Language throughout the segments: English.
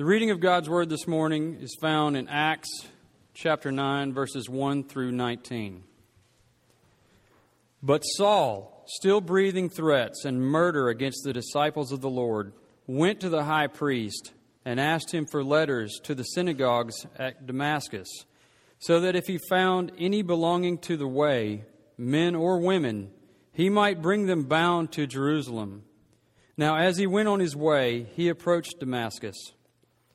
The reading of God's Word this morning is found in Acts chapter 9, verses 1 through 19. But Saul, still breathing threats and murder against the disciples of the Lord, went to the high priest and asked him for letters to the synagogues at Damascus, so that if he found any belonging to the way, men or women, he might bring them bound to Jerusalem. Now, as he went on his way, he approached Damascus.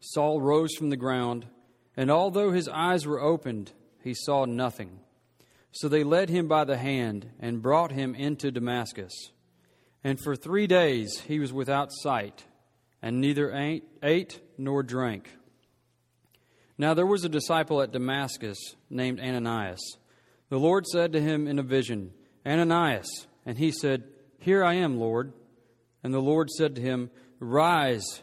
Saul rose from the ground, and although his eyes were opened, he saw nothing. So they led him by the hand and brought him into Damascus. And for three days he was without sight, and neither ate nor drank. Now there was a disciple at Damascus named Ananias. The Lord said to him in a vision, Ananias. And he said, Here I am, Lord. And the Lord said to him, Rise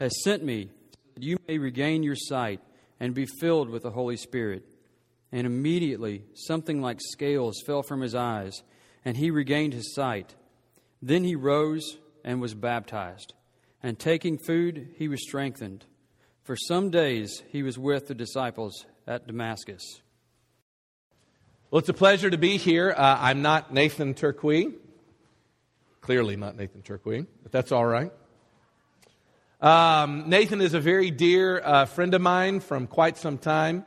has sent me that you may regain your sight and be filled with the Holy Spirit. And immediately something like scales fell from his eyes, and he regained his sight. Then he rose and was baptized. And taking food, he was strengthened. For some days he was with the disciples at Damascus. Well, it's a pleasure to be here. Uh, I'm not Nathan Turquie. Clearly not Nathan Turquie, but that's all right. Um, Nathan is a very dear uh, friend of mine from quite some time.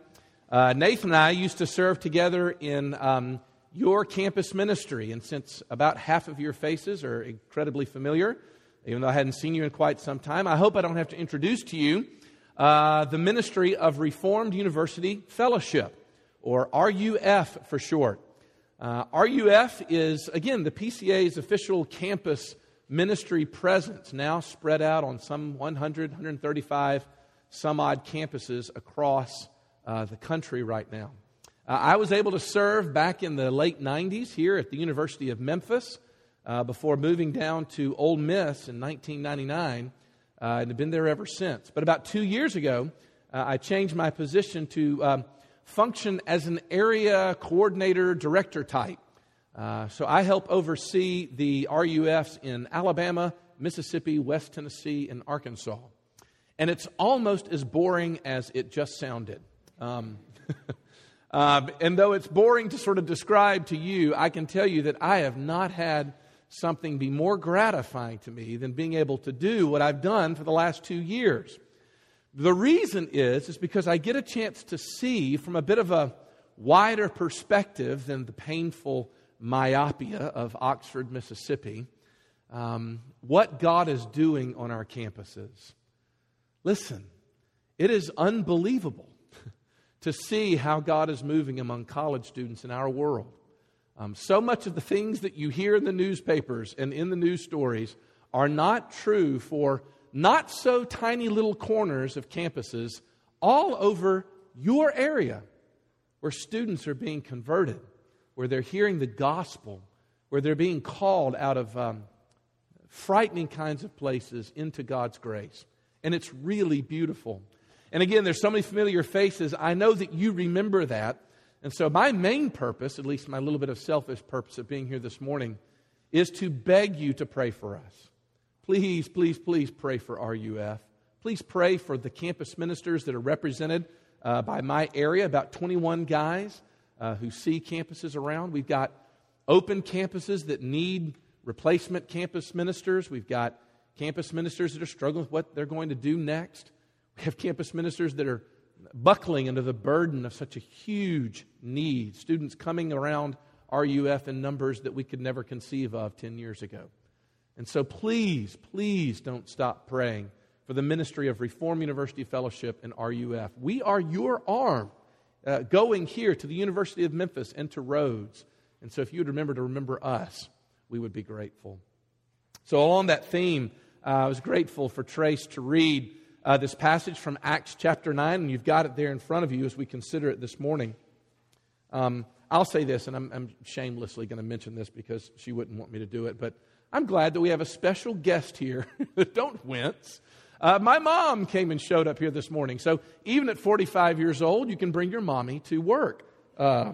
Uh, Nathan and I used to serve together in um, your campus ministry, and since about half of your faces are incredibly familiar, even though I hadn't seen you in quite some time, I hope I don't have to introduce to you uh, the ministry of Reformed University Fellowship, or RUF for short. Uh, RUF is, again, the PCA's official campus ministry presence, now spread out on some 100, 135 some odd campuses across uh, the country right now. Uh, I was able to serve back in the late 90s here at the University of Memphis uh, before moving down to Ole Miss in 1999 uh, and have been there ever since. But about two years ago, uh, I changed my position to um, function as an area coordinator director type. Uh, so I help oversee the RUFs in Alabama, Mississippi, West Tennessee, and Arkansas. And it's almost as boring as it just sounded. Um, uh, and though it's boring to sort of describe to you, I can tell you that I have not had something be more gratifying to me than being able to do what I've done for the last two years. The reason is, is because I get a chance to see from a bit of a wider perspective than the painful myopia of Oxford, Mississippi, um, what God is doing on our campuses. Listen, it is unbelievable to see how God is moving among college students in our world. Um, so much of the things that you hear in the newspapers and in the news stories are not true for not so tiny little corners of campuses all over your area where students are being converted, where they're hearing the gospel, where they're being called out of um, frightening kinds of places into God's grace. And it's really beautiful. And again, there's so many familiar faces. I know that you remember that. And so, my main purpose, at least my little bit of selfish purpose of being here this morning, is to beg you to pray for us. Please, please, please pray for RUF. Please pray for the campus ministers that are represented uh, by my area, about 21 guys uh, who see campuses around. We've got open campuses that need replacement campus ministers. We've got campus ministers that are struggling with what they're going to do next. We have campus ministers that are buckling under the burden of such a huge need. Students coming around RUF in numbers that we could never conceive of 10 years ago. And so please, please don't stop praying for the ministry of Reform University Fellowship and RUF. We are your arm uh, going here to the University of Memphis and to Rhodes. And so if you would remember to remember us, we would be grateful. So, along that theme, uh, I was grateful for Trace to read uh, this passage from Acts chapter 9, and you've got it there in front of you as we consider it this morning. Um, I'll say this, and I'm, I'm shamelessly going to mention this because she wouldn't want me to do it, but I'm glad that we have a special guest here. Don't wince. Uh, my mom came and showed up here this morning. So even at 45 years old, you can bring your mommy to work uh,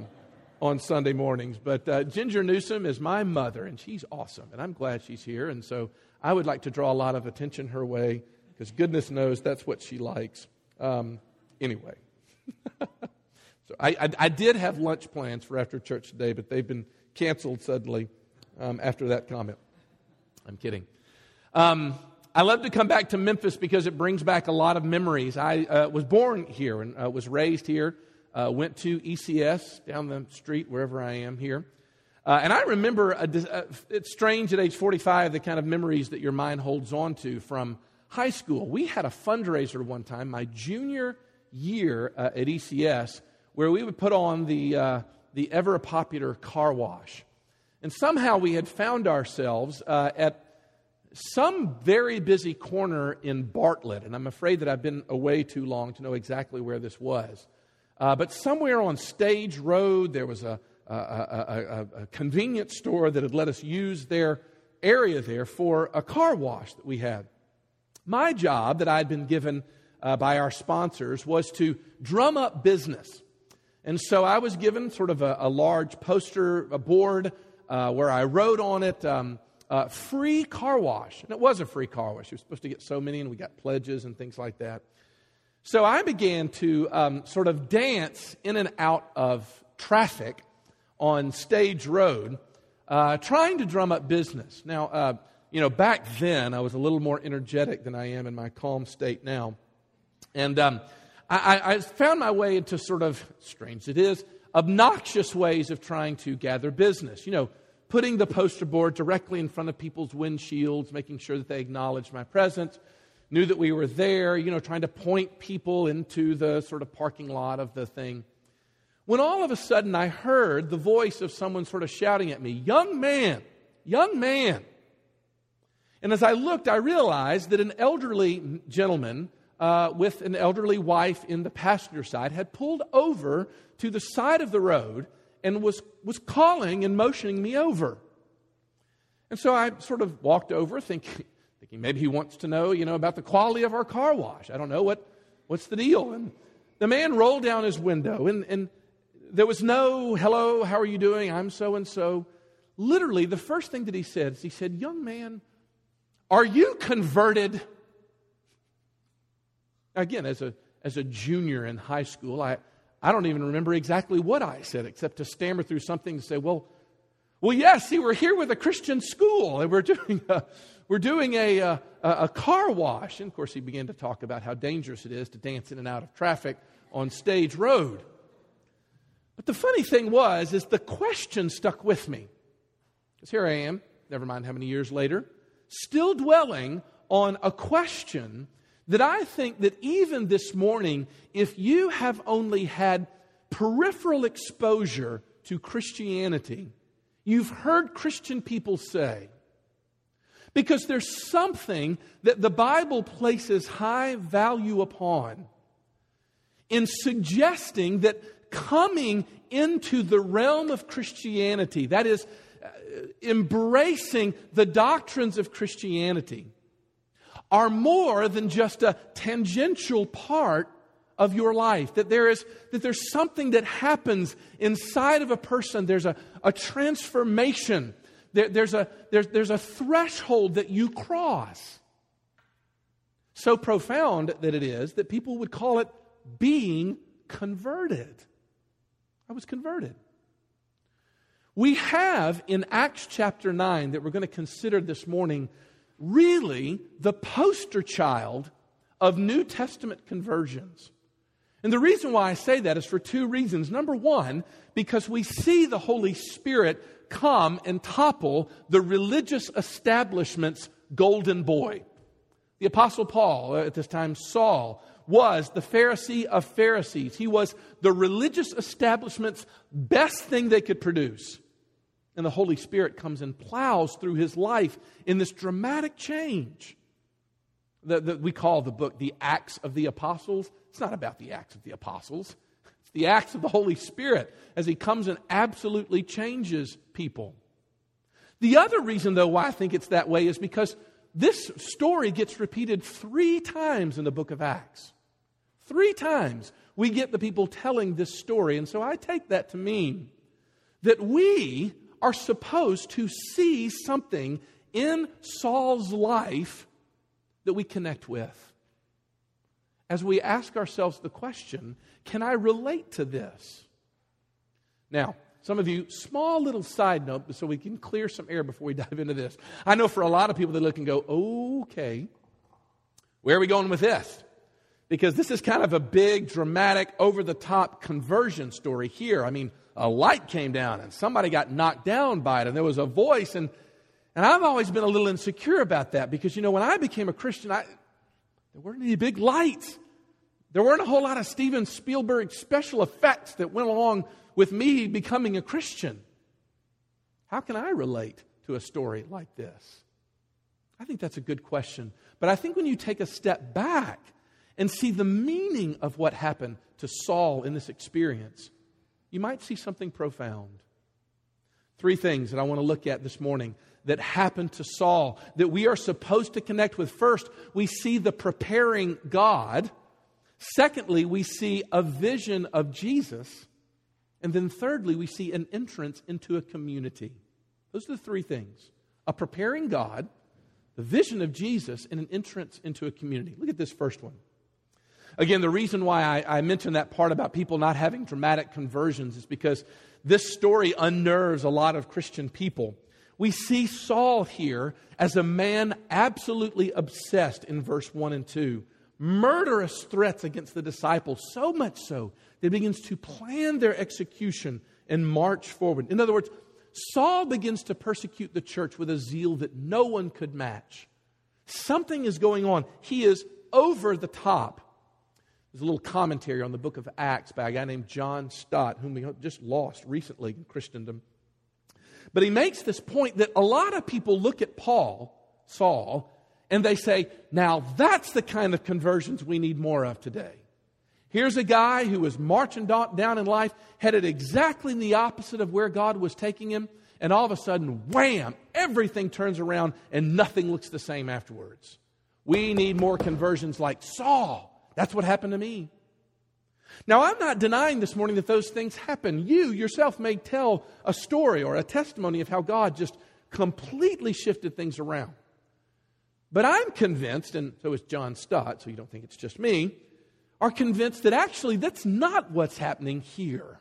on Sunday mornings. But uh, Ginger Newsom is my mother, and she's awesome. And I'm glad she's here. And so I would like to draw a lot of attention her way because goodness knows that's what she likes. Um, anyway. so I, I, I, did have lunch plans for after church today, but they've been canceled suddenly um, after that comment. I'm kidding. Um, I love to come back to Memphis because it brings back a lot of memories. I uh, was born here and uh, was raised here, uh, went to ECS down the street, wherever I am here. Uh, and I remember, a, a, it's strange at age 45, the kind of memories that your mind holds on to from high school. We had a fundraiser one time, my junior year uh, at ECS, where we would put on the, uh, the ever popular car wash. And somehow we had found ourselves uh, at some very busy corner in Bartlett. And I'm afraid that I've been away too long to know exactly where this was. Uh, but somewhere on Stage Road, there was a, a, a, a, convenience store that had let us use their area there for a car wash that we had. My job that I'd been given uh, by our sponsors was to drum up business. And so I was given sort of a, a large poster, a board, uh, where I wrote on it, um, uh, free car wash. And it was a free car wash. You were supposed to get so many, and we got pledges and things like that. So I began to um, sort of dance in and out of traffic on Stage Road, uh, trying to drum up business. Now, uh, you know, back then I was a little more energetic than I am in my calm state now. And um, I, I, found my way into sort of, strange it is, obnoxious ways of trying to gather business. You know, putting the poster board directly in front of people's windshields, making sure that they acknowledged my presence, knew that we were there, you know, trying to point people into the sort of parking lot of the thing. When all of a sudden I heard the voice of someone sort of shouting at me, Young man, young man. And as I looked, I realized that an elderly gentleman uh, with an elderly wife in the passenger side had pulled over to the side of the road and was, was calling and motioning me over. And so I sort of walked over thinking, thinking maybe he wants to know, you know, about the quality of our car wash. I don't know what, what's the deal. And the man rolled down his window and, and there was no, hello, how are you doing? I'm so and so. Literally, the first thing that he said is he said, young man, are you converted? Again, as a, as a junior in high school, I, I don't even remember exactly what I said except to stammer through something and say, well, well, yes, see, we're here with a Christian school and we're doing a, we're doing a, uh, a, a car wash. And of course, he began to talk about how dangerous it is to dance in and out of traffic on Stage Road. But the funny thing was, is the question stuck with me. Because here I am, never mind how many years later, still dwelling on a question that I think that even this morning, if you have only had peripheral exposure to Christianity, you've heard Christian people say, because there's something that the Bible places high value upon in suggesting that coming into the realm of Christianity, that is, uh, embracing the doctrines of Christianity are more than just a tangential part of your life. That there is that there's something that happens inside of a person. There's a, a transformation. There, there's, a, there's, there's a threshold that you cross. So profound that it is that people would call it being converted. I was converted. We have in Acts chapter 9 that we're going to consider this morning really the poster child of New Testament conversions. And the reason why I say that is for two reasons. Number one, because we see the Holy Spirit come and topple the religious establishment's golden boy. The Apostle Paul, uh, at this time Saul, was the Pharisee of Pharisees. He was the religious establishment's best thing they could produce. And the Holy Spirit comes and plows through his life in this dramatic change that, we call the book the Acts of the Apostles. It's not about the Acts of the Apostles, it's the Acts of the Holy Spirit as he comes and absolutely changes people. The other reason, though, why I think it's that way is because this story gets repeated three times in the book of Acts. Three times we get the people telling this story. And so I take that to mean that we are supposed to see something in Saul's life that we connect with. As we ask ourselves the question, can I relate to this? Now, some of you, small little side note so we can clear some air before we dive into this. I know for a lot of people, they look and go, okay, where are we going with this? because this is kind of a big, dramatic, over the top conversion story here. I mean, a light came down and somebody got knocked down by it, and there was a voice. And, and I've always been a little insecure about that because, you know, when I became a Christian, I, there weren't any big lights. There weren't a whole lot of Steven Spielberg special effects that went along with me becoming a Christian. How can I relate to a story like this? I think that's a good question. But I think when you take a step back, and see the meaning of what happened to Saul in this experience, you might see something profound. Three things that I want to look at this morning that happened to Saul that we are supposed to connect with. First, we see the preparing God. Secondly, we see a vision of Jesus. And then thirdly, we see an entrance into a community. Those are the three things a preparing God, the vision of Jesus, and an entrance into a community. Look at this first one. Again, the reason why I, I mentioned that part about people not having dramatic conversions is because this story unnerves a lot of Christian people. We see Saul here as a man absolutely obsessed in verse 1 and 2. Murderous threats against the disciples, so much so that he begins to plan their execution and march forward. In other words, Saul begins to persecute the church with a zeal that no one could match. Something is going on. He is over the top. There's a little commentary on the book of Acts by a guy named John Stott, whom we just lost recently in Christendom. But he makes this point that a lot of people look at Paul, Saul, and they say, now that's the kind of conversions we need more of today. Here's a guy who was marching down in life, headed exactly in the opposite of where God was taking him, and all of a sudden, wham, everything turns around and nothing looks the same afterwards. We need more conversions like Saul. That's what happened to me. Now, I'm not denying this morning that those things happen. You yourself may tell a story or a testimony of how God just completely shifted things around. But I'm convinced, and so is John Stott, so you don't think it's just me, are convinced that actually that's not what's happening here.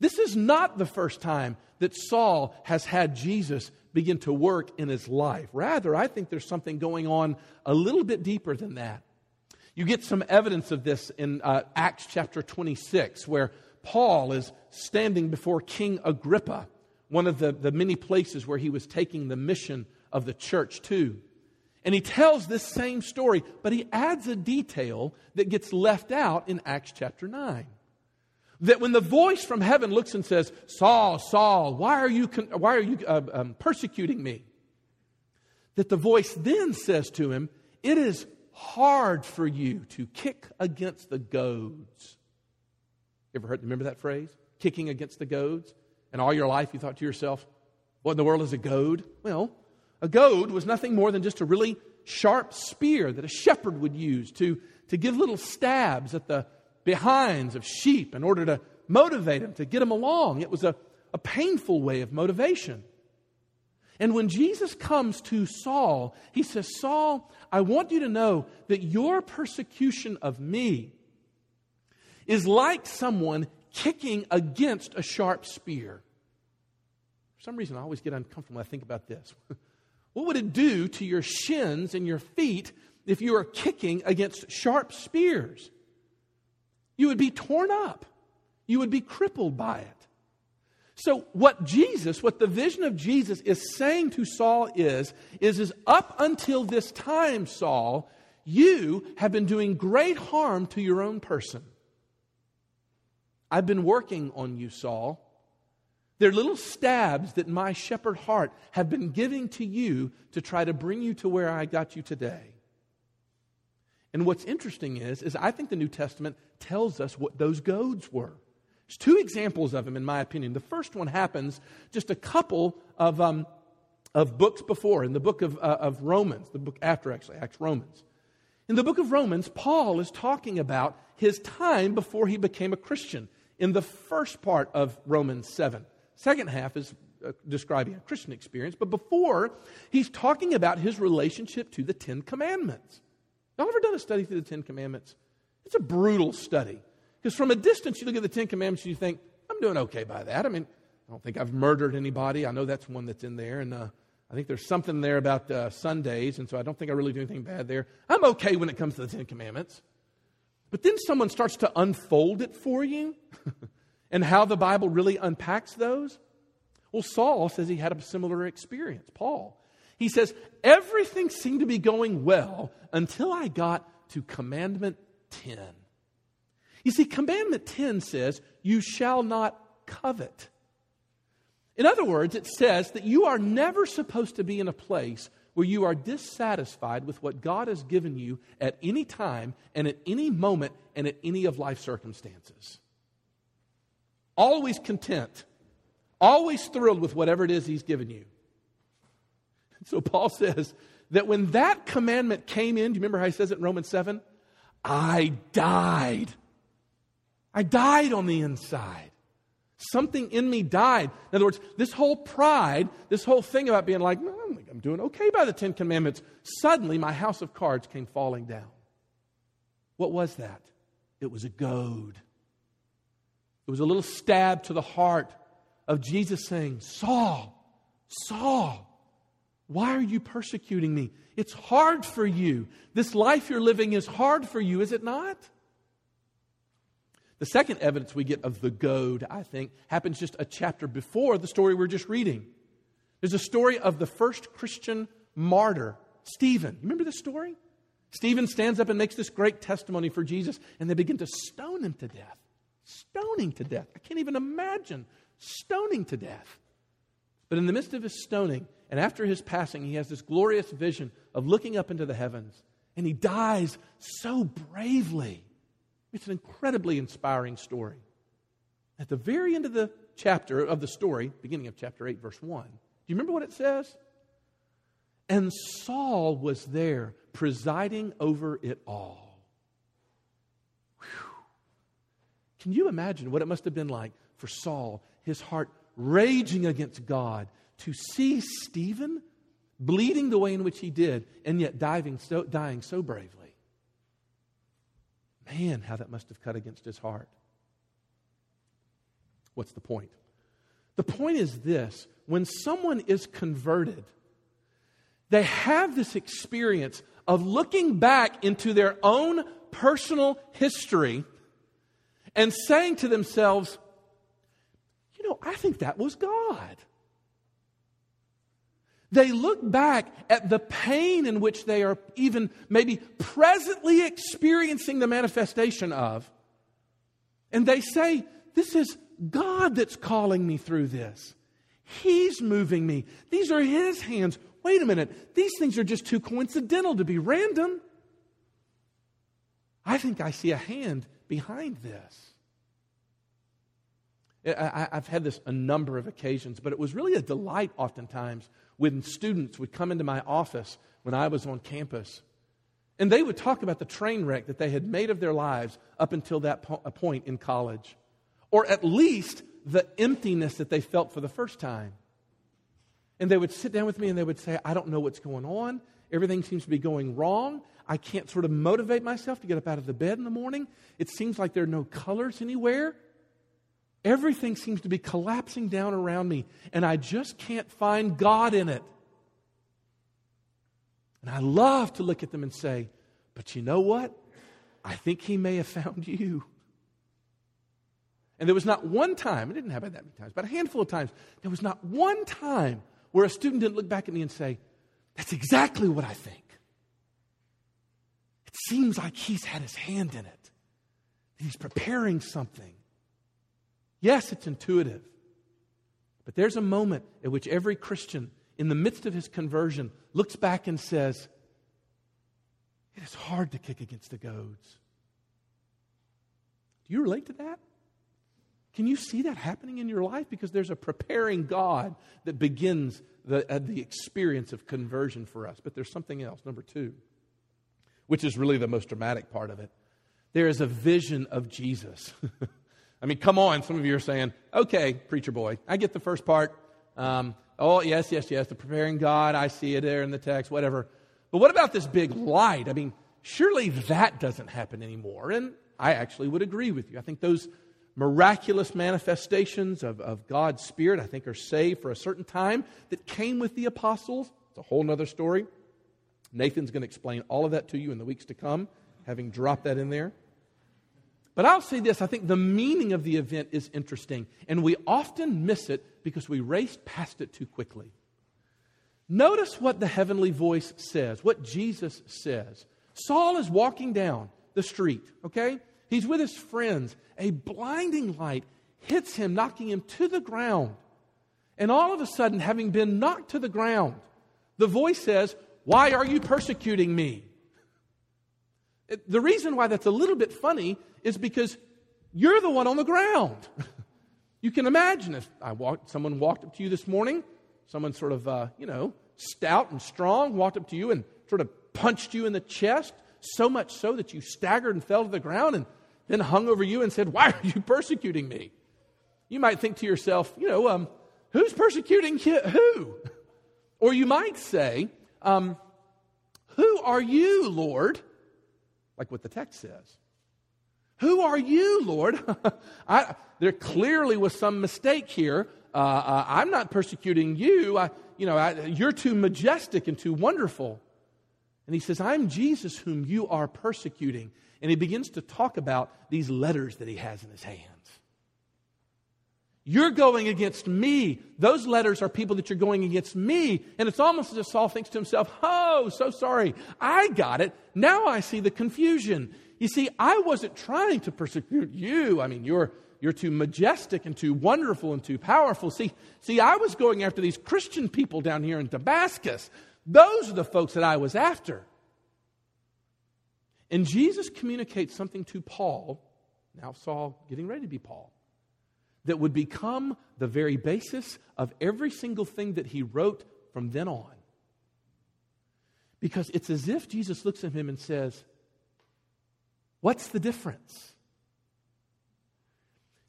This is not the first time that Saul has had Jesus begin to work in his life. Rather, I think there's something going on a little bit deeper than that. You get some evidence of this in uh, Acts chapter 26, where Paul is standing before King Agrippa, one of the, the many places where he was taking the mission of the church to. And he tells this same story, but he adds a detail that gets left out in Acts chapter 9. That when the voice from heaven looks and says, Saul, Saul, why are you, con- why are you uh, um, persecuting me? That the voice then says to him, It is hard for you to kick against the goads. You ever heard, remember that phrase? Kicking against the goads? And all your life you thought to yourself, what in the world is a goad? Well, a goad was nothing more than just a really sharp spear that a shepherd would use to to give little stabs at the behinds of sheep in order to motivate them, to get them along. It was a, a painful way of motivation. And when Jesus comes to Saul, he says, Saul, I want you to know that your persecution of me is like someone kicking against a sharp spear. For some reason, I always get uncomfortable when I think about this. what would it do to your shins and your feet if you were kicking against sharp spears? You would be torn up, you would be crippled by it. So, what Jesus, what the vision of Jesus is saying to Saul is, is, is up until this time, Saul, you have been doing great harm to your own person. I've been working on you, Saul. They're little stabs that my shepherd heart have been giving to you to try to bring you to where I got you today. And what's interesting is, is I think the New Testament tells us what those goads were. There's two examples of them, in my opinion. The first one happens just a couple of, um, of books before, in the book of, uh, of Romans, the book after, actually, Acts Romans. In the book of Romans, Paul is talking about his time before he became a Christian in the first part of Romans 7. Second half is uh, describing a Christian experience, but before, he's talking about his relationship to the Ten Commandments. Y'all ever done a study through the Ten Commandments? It's a brutal study. Because from a distance, you look at the Ten Commandments and you think, I'm doing okay by that. I mean, I don't think I've murdered anybody. I know that's one that's in there. And uh, I think there's something there about uh, Sundays. And so I don't think I really do anything bad there. I'm okay when it comes to the Ten Commandments. But then someone starts to unfold it for you and how the Bible really unpacks those. Well, Saul says he had a similar experience. Paul. He says, everything seemed to be going well until I got to commandment 10. You see, Commandment 10 says, You shall not covet. In other words, it says that you are never supposed to be in a place where you are dissatisfied with what God has given you at any time and at any moment and at any of life circumstances. Always content, always thrilled with whatever it is He's given you. So Paul says that when that commandment came in, do you remember how he says it in Romans 7? I died I died on the inside. Something in me died. In other words, this whole pride, this whole thing about being like, I'm doing okay by the Ten Commandments, suddenly my house of cards came falling down. What was that? It was a goad. It was a little stab to the heart of Jesus saying, Saul, Saul, why are you persecuting me? It's hard for you. This life you're living is hard for you, is it not? The second evidence we get of the goad, I think, happens just a chapter before the story we're just reading. There's a story of the first Christian martyr, Stephen. You remember this story? Stephen stands up and makes this great testimony for Jesus, and they begin to stone him to death. Stoning to death. I can't even imagine stoning to death. But in the midst of his stoning, and after his passing, he has this glorious vision of looking up into the heavens, and he dies so bravely. It's an incredibly inspiring story. At the very end of the chapter, of the story, beginning of chapter 8, verse 1, do you remember what it says? And Saul was there, presiding over it all. Whew. Can you imagine what it must have been like for Saul, his heart raging against God, to see Stephen bleeding the way in which he did, and yet diving so, dying so bravely? Man, how that must have cut against his heart. What's the point? The point is this when someone is converted, they have this experience of looking back into their own personal history and saying to themselves, you know, I think that was God. They look back at the pain in which they are even maybe presently experiencing the manifestation of, and they say, This is God that's calling me through this. He's moving me. These are His hands. Wait a minute. These things are just too coincidental to be random. I think I see a hand behind this. I, have had this a number of occasions, but it was really a delight oftentimes when students would come into my office when I was on campus And they would talk about the train wreck that they had made of their lives up until that po- point in college, or at least the emptiness that they felt for the first time. And they would sit down with me and they would say, I don't know what's going on. Everything seems to be going wrong. I can't sort of motivate myself to get up out of the bed in the morning. It seems like there are no colors anywhere. Everything seems to be collapsing down around me, and I just can't find God in it. And I love to look at them and say, But you know what? I think He may have found you. And there was not one time, it didn't happen that many times, but a handful of times, there was not one time where a student didn't look back at me and say, That's exactly what I think. It seems like he's had his hand in it. He's preparing something. Yes, it's intuitive. But there's a moment at which every Christian, in the midst of his conversion, looks back and says, It is hard to kick against the goads. Do you relate to that? Can you see that happening in your life? Because there's a preparing God that begins the, uh, the experience of conversion for us. But there's something else, number two, which is really the most dramatic part of it. There is a vision of Jesus. I mean, come on. Some of you are saying, okay, preacher boy, I get the first part. Um, oh, yes, yes, yes, the preparing God, I see it there in the text, whatever. But what about this big light? I mean, surely that doesn't happen anymore. And I actually would agree with you. I think those miraculous manifestations of, of God's Spirit, I think, are saved for a certain time that came with the apostles. It's a whole other story. Nathan's going to explain all of that to you in the weeks to come, having dropped that in there. But I'll say this I think the meaning of the event is interesting, and we often miss it because we race past it too quickly. Notice what the heavenly voice says, what Jesus says. Saul is walking down the street, okay? He's with his friends. A blinding light hits him, knocking him to the ground. And all of a sudden, having been knocked to the ground, the voice says, Why are you persecuting me? The reason why that's a little bit funny is because you're the one on the ground. you can imagine if I walked, someone walked up to you this morning, someone sort of, uh, you know, stout and strong walked up to you and sort of punched you in the chest, so much so that you staggered and fell to the ground and then hung over you and said, Why are you persecuting me? You might think to yourself, you know, um, who's persecuting who? Or you might say, um, Who are you, Lord? Like what the text says. Who are you, Lord? I, there clearly was some mistake here. Uh, uh, I'm not persecuting you. I, you know, I, you're too majestic and too wonderful. And he says, I'm Jesus whom you are persecuting. And he begins to talk about these letters that he has in his hands. You're going against me. Those letters are people that you're going against me. And it's almost as if Saul thinks to himself, Oh, so sorry. I got it. Now I see the confusion. You see, I wasn't trying to persecute you. I mean, you're, you're too majestic and too wonderful and too powerful. See, see, I was going after these Christian people down here in Damascus. Those are the folks that I was after. And Jesus communicates something to Paul, now Saul getting ready to be Paul, that would become the very basis of every single thing that he wrote from then on. Because it's as if Jesus looks at him and says, What's the difference?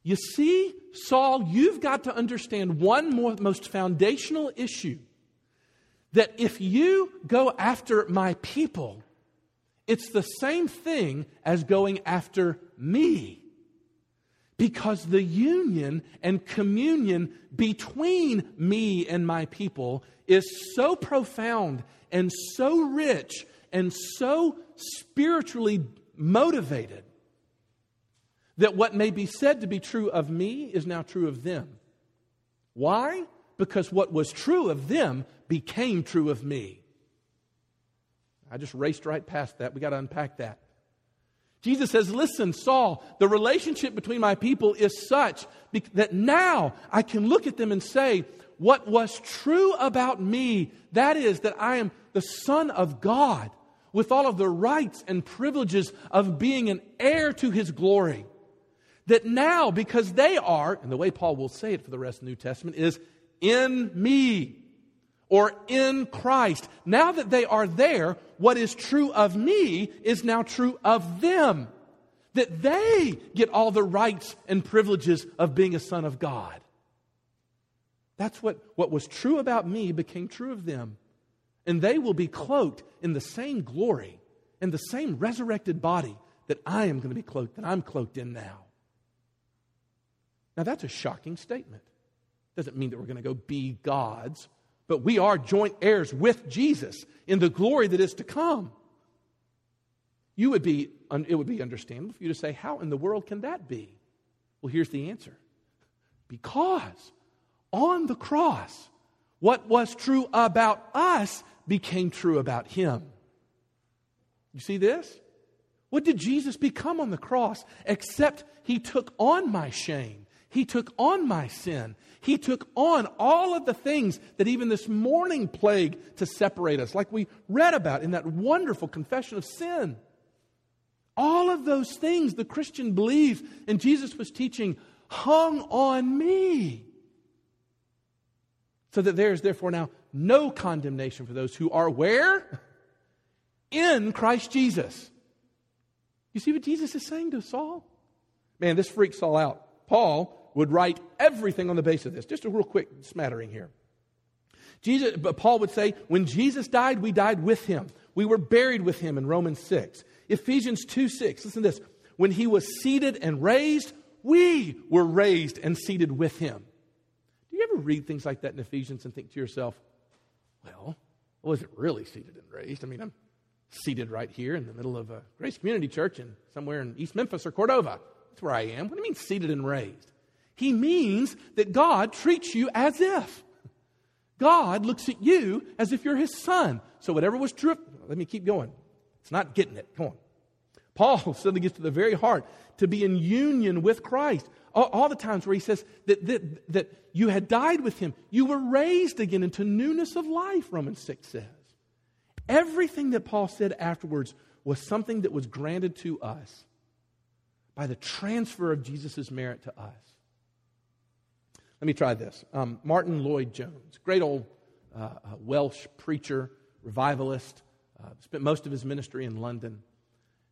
You see, Saul, you've got to understand one more, most foundational issue that if you go after my people, it's the same thing as going after me. Because the union and communion between me and my people is so profound and so rich and so spiritually motivated that what may be said to be true of me is now true of them. Why? Because what was true of them became true of me. I just raced right past that. We got to unpack that. Jesus says, Listen, Saul, the relationship between my people is such that now I can look at them and say, What was true about me, that is, that I am the Son of God with all of the rights and privileges of being an heir to his glory. That now, because they are, and the way Paul will say it for the rest of the New Testament is in me or in Christ. Now that they are there, what is true of me is now true of them. That they get all the rights and privileges of being a son of God. That's what, what was true about me became true of them. And they will be cloaked in the same glory and the same resurrected body that I am going to be cloaked, that I'm cloaked in now. Now, that's a shocking statement. Doesn't mean that we're going to go be gods, but we are joint heirs with Jesus in the glory that is to come. You would be, it would be understandable for you to say, How in the world can that be? Well, here's the answer because on the cross, what was true about us became true about him. You see this? What did Jesus become on the cross except he took on my shame? He took on my sin. He took on all of the things that even this morning plague to separate us, like we read about in that wonderful confession of sin. All of those things the Christian believes and Jesus was teaching hung on me. So that there is therefore now no condemnation for those who are where? In Christ Jesus. You see what Jesus is saying to Saul? Man, this freaks Saul out. Paul would write everything on the basis of this. Just a real quick smattering here. Jesus, but Paul would say, when Jesus died, we died with him. We were buried with him in Romans 6. Ephesians 2 6. Listen to this. When he was seated and raised, we were raised and seated with him. Do you ever read things like that in Ephesians and think to yourself, well, I wasn't really seated and raised? I mean, I'm seated right here in the middle of a Grace Community Church and somewhere in East Memphis or Cordova. That's where I am. What do you mean seated and raised? He means that God treats you as if. God looks at you as if you're his son. So whatever was true, let me keep going. It's not getting it. Come on. Paul suddenly gets to the very heart to be in union with Christ. All, all, the times where he says that, that, that you had died with him, you were raised again into newness of life, Romans 6 says. Everything that Paul said afterwards was something that was granted to us by the transfer of Jesus' merit to us. Let me try this. Um, Martyn Lloyd-Jones, great old uh, uh, Welsh preacher, revivalist, uh, spent most of his ministry in London,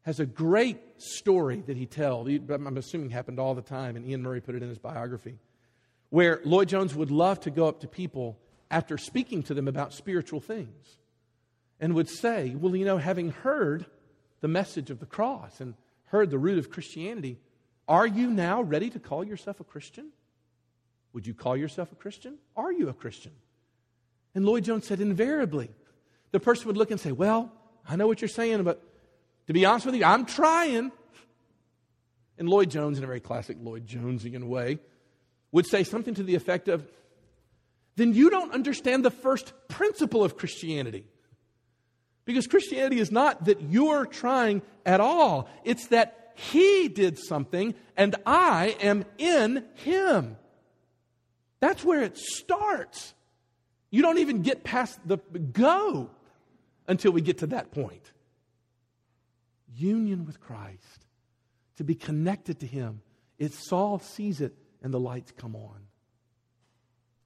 has a great story that he tells. I'm assuming happened all the time, and Iain Murray put it in his biography, where Lloyd-Jones would love to go up to people after speaking to them about spiritual things and would say, Well, you know, having heard the message of the cross and heard the root of Christianity, are you now ready to call yourself a Christian? Would you call yourself a Christian? Are you a Christian? And Lloyd-Jones said, invariably, the person would look and say, Well, I know what you're saying, but to be honest with you, I'm trying. And Lloyd-Jones, in a very classic Lloyd-Jonesian way, would say something to the effect of, Then you don't understand the first principle of Christianity. Because Christianity is not that you're trying at all, it's that He did something and I am in Him. That's where it starts. You don't even get past the go until we get to that point. Union with Christ, to be connected to Him. It's Saul sees it and the lights come on.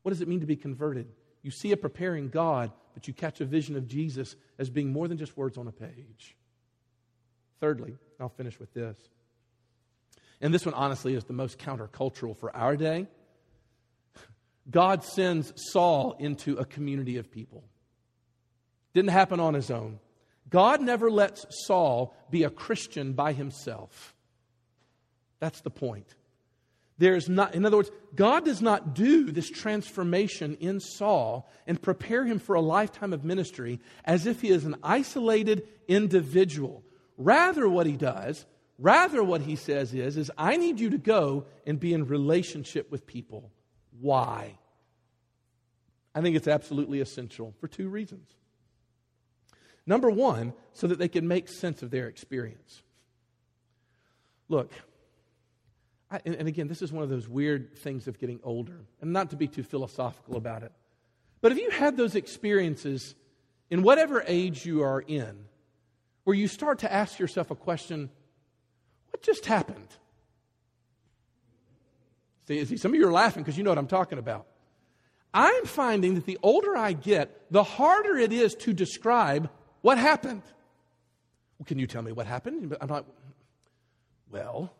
What does it mean to be converted? You see a preparing God, but you catch a vision of Jesus as being more than just words on a page. Thirdly, I'll finish with this. And this one, honestly, is the most countercultural for our day. God sends Saul into a community of people. Didn't happen on his own. God never lets Saul be a Christian by himself. That's the point. There's not, in other words, God does not do this transformation in Saul and prepare him for a lifetime of ministry as if he is an isolated individual. Rather, what he does, rather, what he says is, is I need you to go and be in relationship with people. Why? I think it's absolutely essential for two reasons. Number one, so that they can make sense of their experience. Look, I, and, and again, this is one of those weird things of getting older, and not to be too philosophical about it. But if you had those experiences in whatever age you are in, where you start to ask yourself a question what just happened? See, see some of you are laughing because you know what I'm talking about. I'm finding that the older I get, the harder it is to describe What happened? Well, can you tell me what happened? I'm like, well,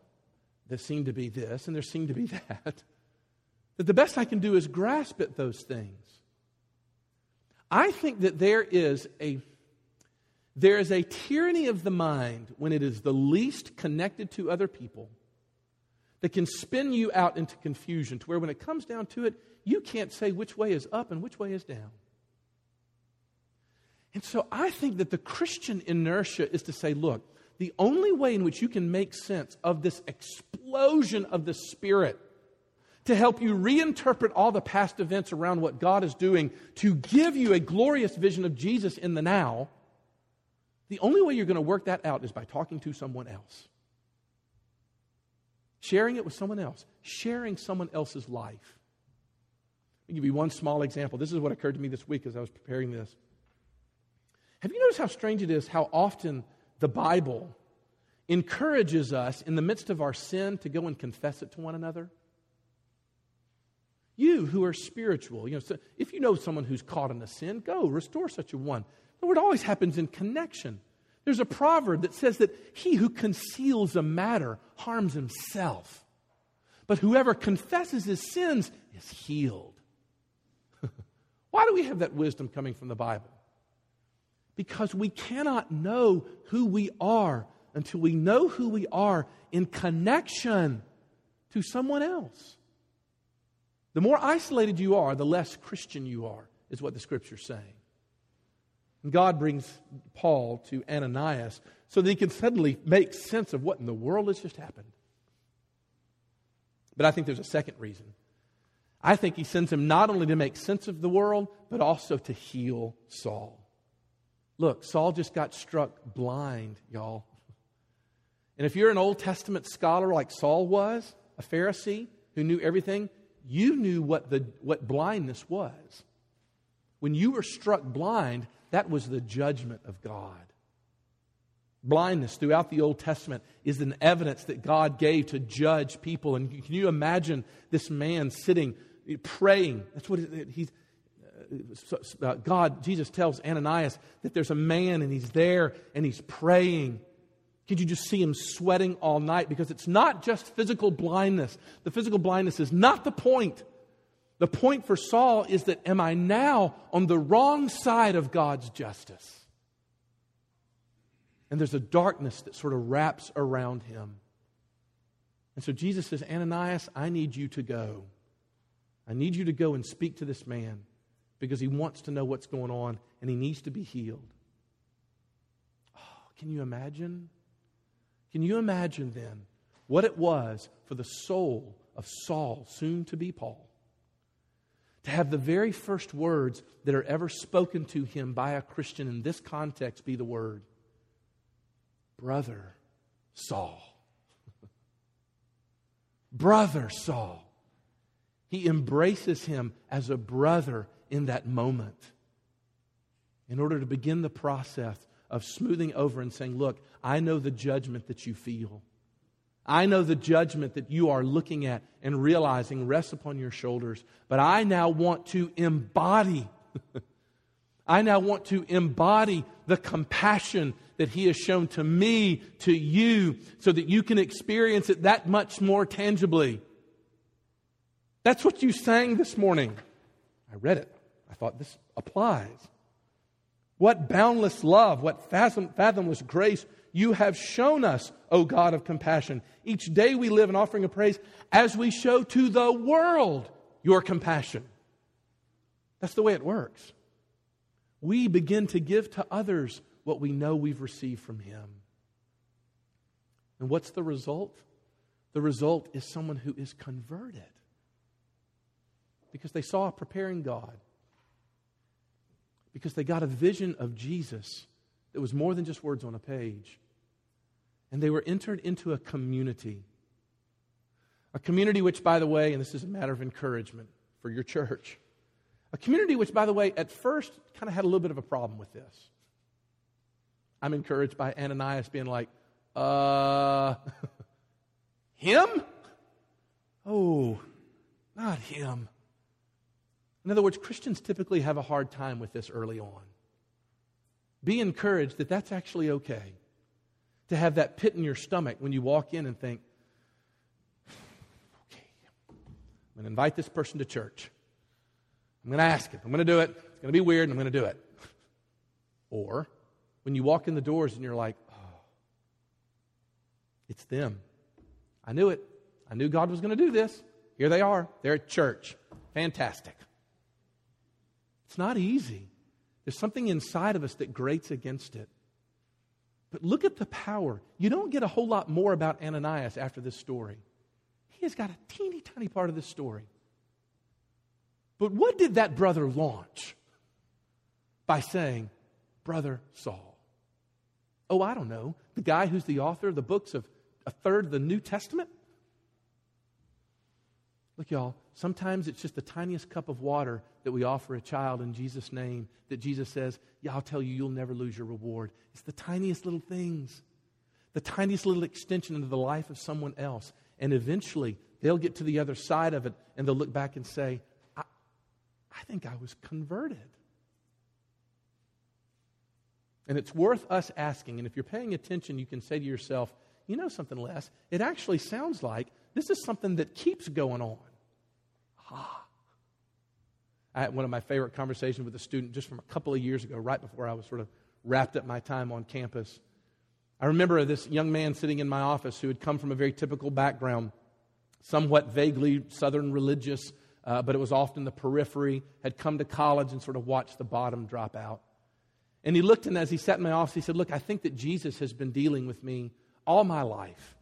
there seemed to be this and there seemed to be that. That the best I can do is grasp at those things. I think that there is a there is a tyranny of the mind when it is the least connected to other people that can spin you out into confusion to where when it comes down to it, you can't say which way is up and which way is down. And so I think that the Christian inertia is to say, look, the only way in which you can make sense of this explosion of the Spirit to help you reinterpret all the past events around what God is doing to give you a glorious vision of Jesus in the now, the only way you're going to work that out is by talking to someone else. Sharing it with someone else, sharing someone else's life. I'll give you one small example. This is what occurred to me this week as I was preparing this. Have you noticed how strange it is how often the Bible encourages us in the midst of our sin to go and confess it to one another? You who are spiritual, you know, so if you know someone who's caught in a sin, go restore such a one. The word always happens in connection. There's a proverb that says that he who conceals a matter harms himself, but whoever confesses his sins is healed. Why do we have that wisdom coming from the Bible? Because we cannot know who we are until we know who we are in connection to someone else. The more isolated you are, the less Christian you are, is what the scripture's saying. And God brings Paul to Ananias so that he can suddenly make sense of what in the world has just happened. But I think there's a second reason. I think he sends him not only to make sense of the world, but also to heal Saul. Look, Saul just got struck blind, y'all. And if you're an Old Testament scholar like Saul was, a Pharisee who knew everything, you knew what, the, what blindness was. When you were struck blind, that was the judgment of God. Blindness throughout the Old Testament is an evidence that God gave to judge people. And can you imagine this man sitting, praying? That's what he's. Uh, God, Jesus tells Ananias that there's a man and he's there and he's praying. Could you just see him sweating all night? Because it's not just physical blindness. The physical blindness is not the point. The point for Saul is that am I now on the wrong side of God's justice? And there's a darkness that sort of wraps around him. And so Jesus says, Ananias, I need you to go. I need you to go and speak to this man because he wants to know what's going on and he needs to be healed. Oh, can you imagine? Can you imagine then what it was for the soul of Saul, soon to be Paul, to have the very first words that are ever spoken to him by a Christian in this context be the word, Brother Saul. brother Saul. He embraces him as a brother in that moment in order to begin the process of smoothing over and saying, Look, I know the judgment that you feel. I know the judgment that you are looking at and realizing rests upon your shoulders, but I now want to embody. I now want to embody the compassion that He has shown to me, to you, so that you can experience it that much more tangibly. That's what you sang this morning. I read it. I thought this applies. What boundless love, what fathom, fathomless grace you have shown us, O God of compassion. Each day we live an offering of praise as we show to the world your compassion. That's the way it works. We begin to give to others what we know we've received from Him. And what's the result? The result is someone who is converted because they saw a preparing God, because they got a vision of Jesus that was more than just words on a page. And they were entered into a community. A community which, by the way, and this is a matter of encouragement for your church, a community which, by the way, at first kind of had a little bit of a problem with this. I'm encouraged by Ananias being like, uh, him? Oh, not him. In other words, Christians typically have a hard time with this early on. Be encouraged that that's actually okay. To have that pit in your stomach when you walk in and think, okay, I'm going to invite this person to church. I'm going to ask him. I'm going to do it. It's going to be weird, and I'm going to do it. Or when you walk in the doors and you're like, oh, it's them. I knew it. I knew God was going to do this. Here they are. They're at church. Fantastic. It's not easy. There's something inside of us that grates against it. But look at the power. You don't get a whole lot more about Ananias after this story. He has got a teeny tiny part of this story. But what did that brother launch? By saying, Brother Saul. Oh, I don't know. The guy who's the author of the books of a third of the New Testament? Look, y'all, sometimes it's just the tiniest cup of water that we offer a child in Jesus' name that Jesus says, Yeah, I'll tell you, you'll never lose your reward. It's the tiniest little things, the tiniest little extension into the life of someone else. And eventually, they'll get to the other side of it and they'll look back and say, I, I think I was converted. And it's worth us asking. And if you're paying attention, you can say to yourself, you know something Les? It actually sounds like this is something that keeps going on. Ah. I had one of my favorite conversations with a student just from a couple of years ago, right before I was sort of wrapped up my time on campus. I remember this young man sitting in my office who had come from a very typical background, somewhat vaguely Southern religious, uh, but it was often the periphery, had come to college and sort of watched the bottom drop out. And he looked, and as he sat in my office, he said, Look, I think that Jesus has been dealing with me all my life.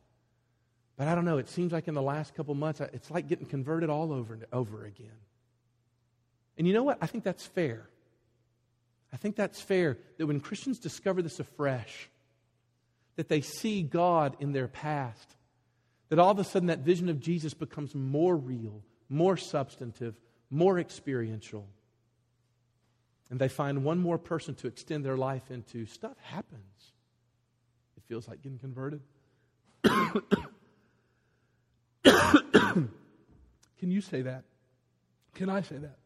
But I don't know, it seems like in the last couple months, it's like getting converted all over and over again. And you know what? I think that's fair. I think that's fair that when Christians discover this afresh, that they see God in their past, that all of a sudden that vision of Jesus becomes more real, more substantive, more experiential and they find one more person to extend their life into, stuff happens. It feels like getting converted. Can you say that? Can I say that?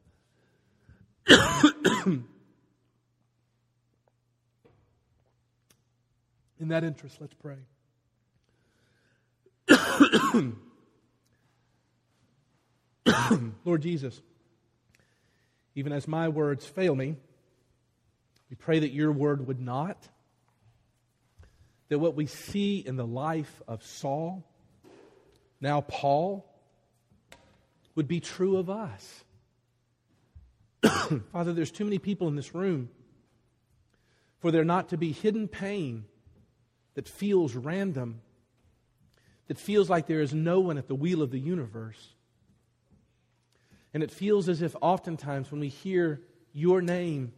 In that interest, let's pray. Lord Jesus, even as my words fail me, we pray that your word would not. That what we see in the life of Saul, now Paul, would be true of us. Father, there's too many people in this room for there not to be hidden pain that feels random, that feels like there is no one at the wheel of the universe. And it feels as if oftentimes when we hear your name,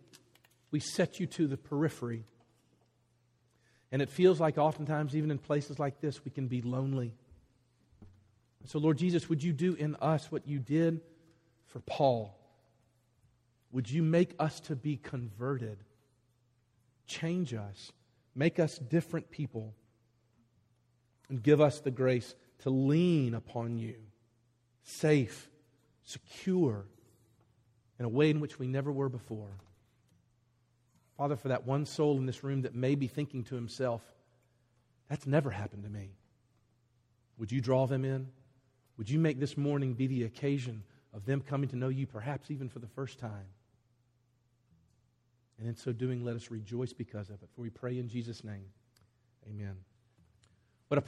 we set you to the periphery. And it feels like oftentimes, even in places like this, we can be lonely. So, Lord Jesus, would you do in us what you did for Paul? Would you make us to be converted? Change us. Make us different people. And give us the grace to lean upon you, safe secure in a way in which we never were before. Father, for that one soul in this room that may be thinking to himself, that's never happened to me. Would you draw them in? Would you make this morning be the occasion of them coming to know you, perhaps even for the first time? And in so doing, let us rejoice because of it. For we pray in Jesus' name. Amen. What a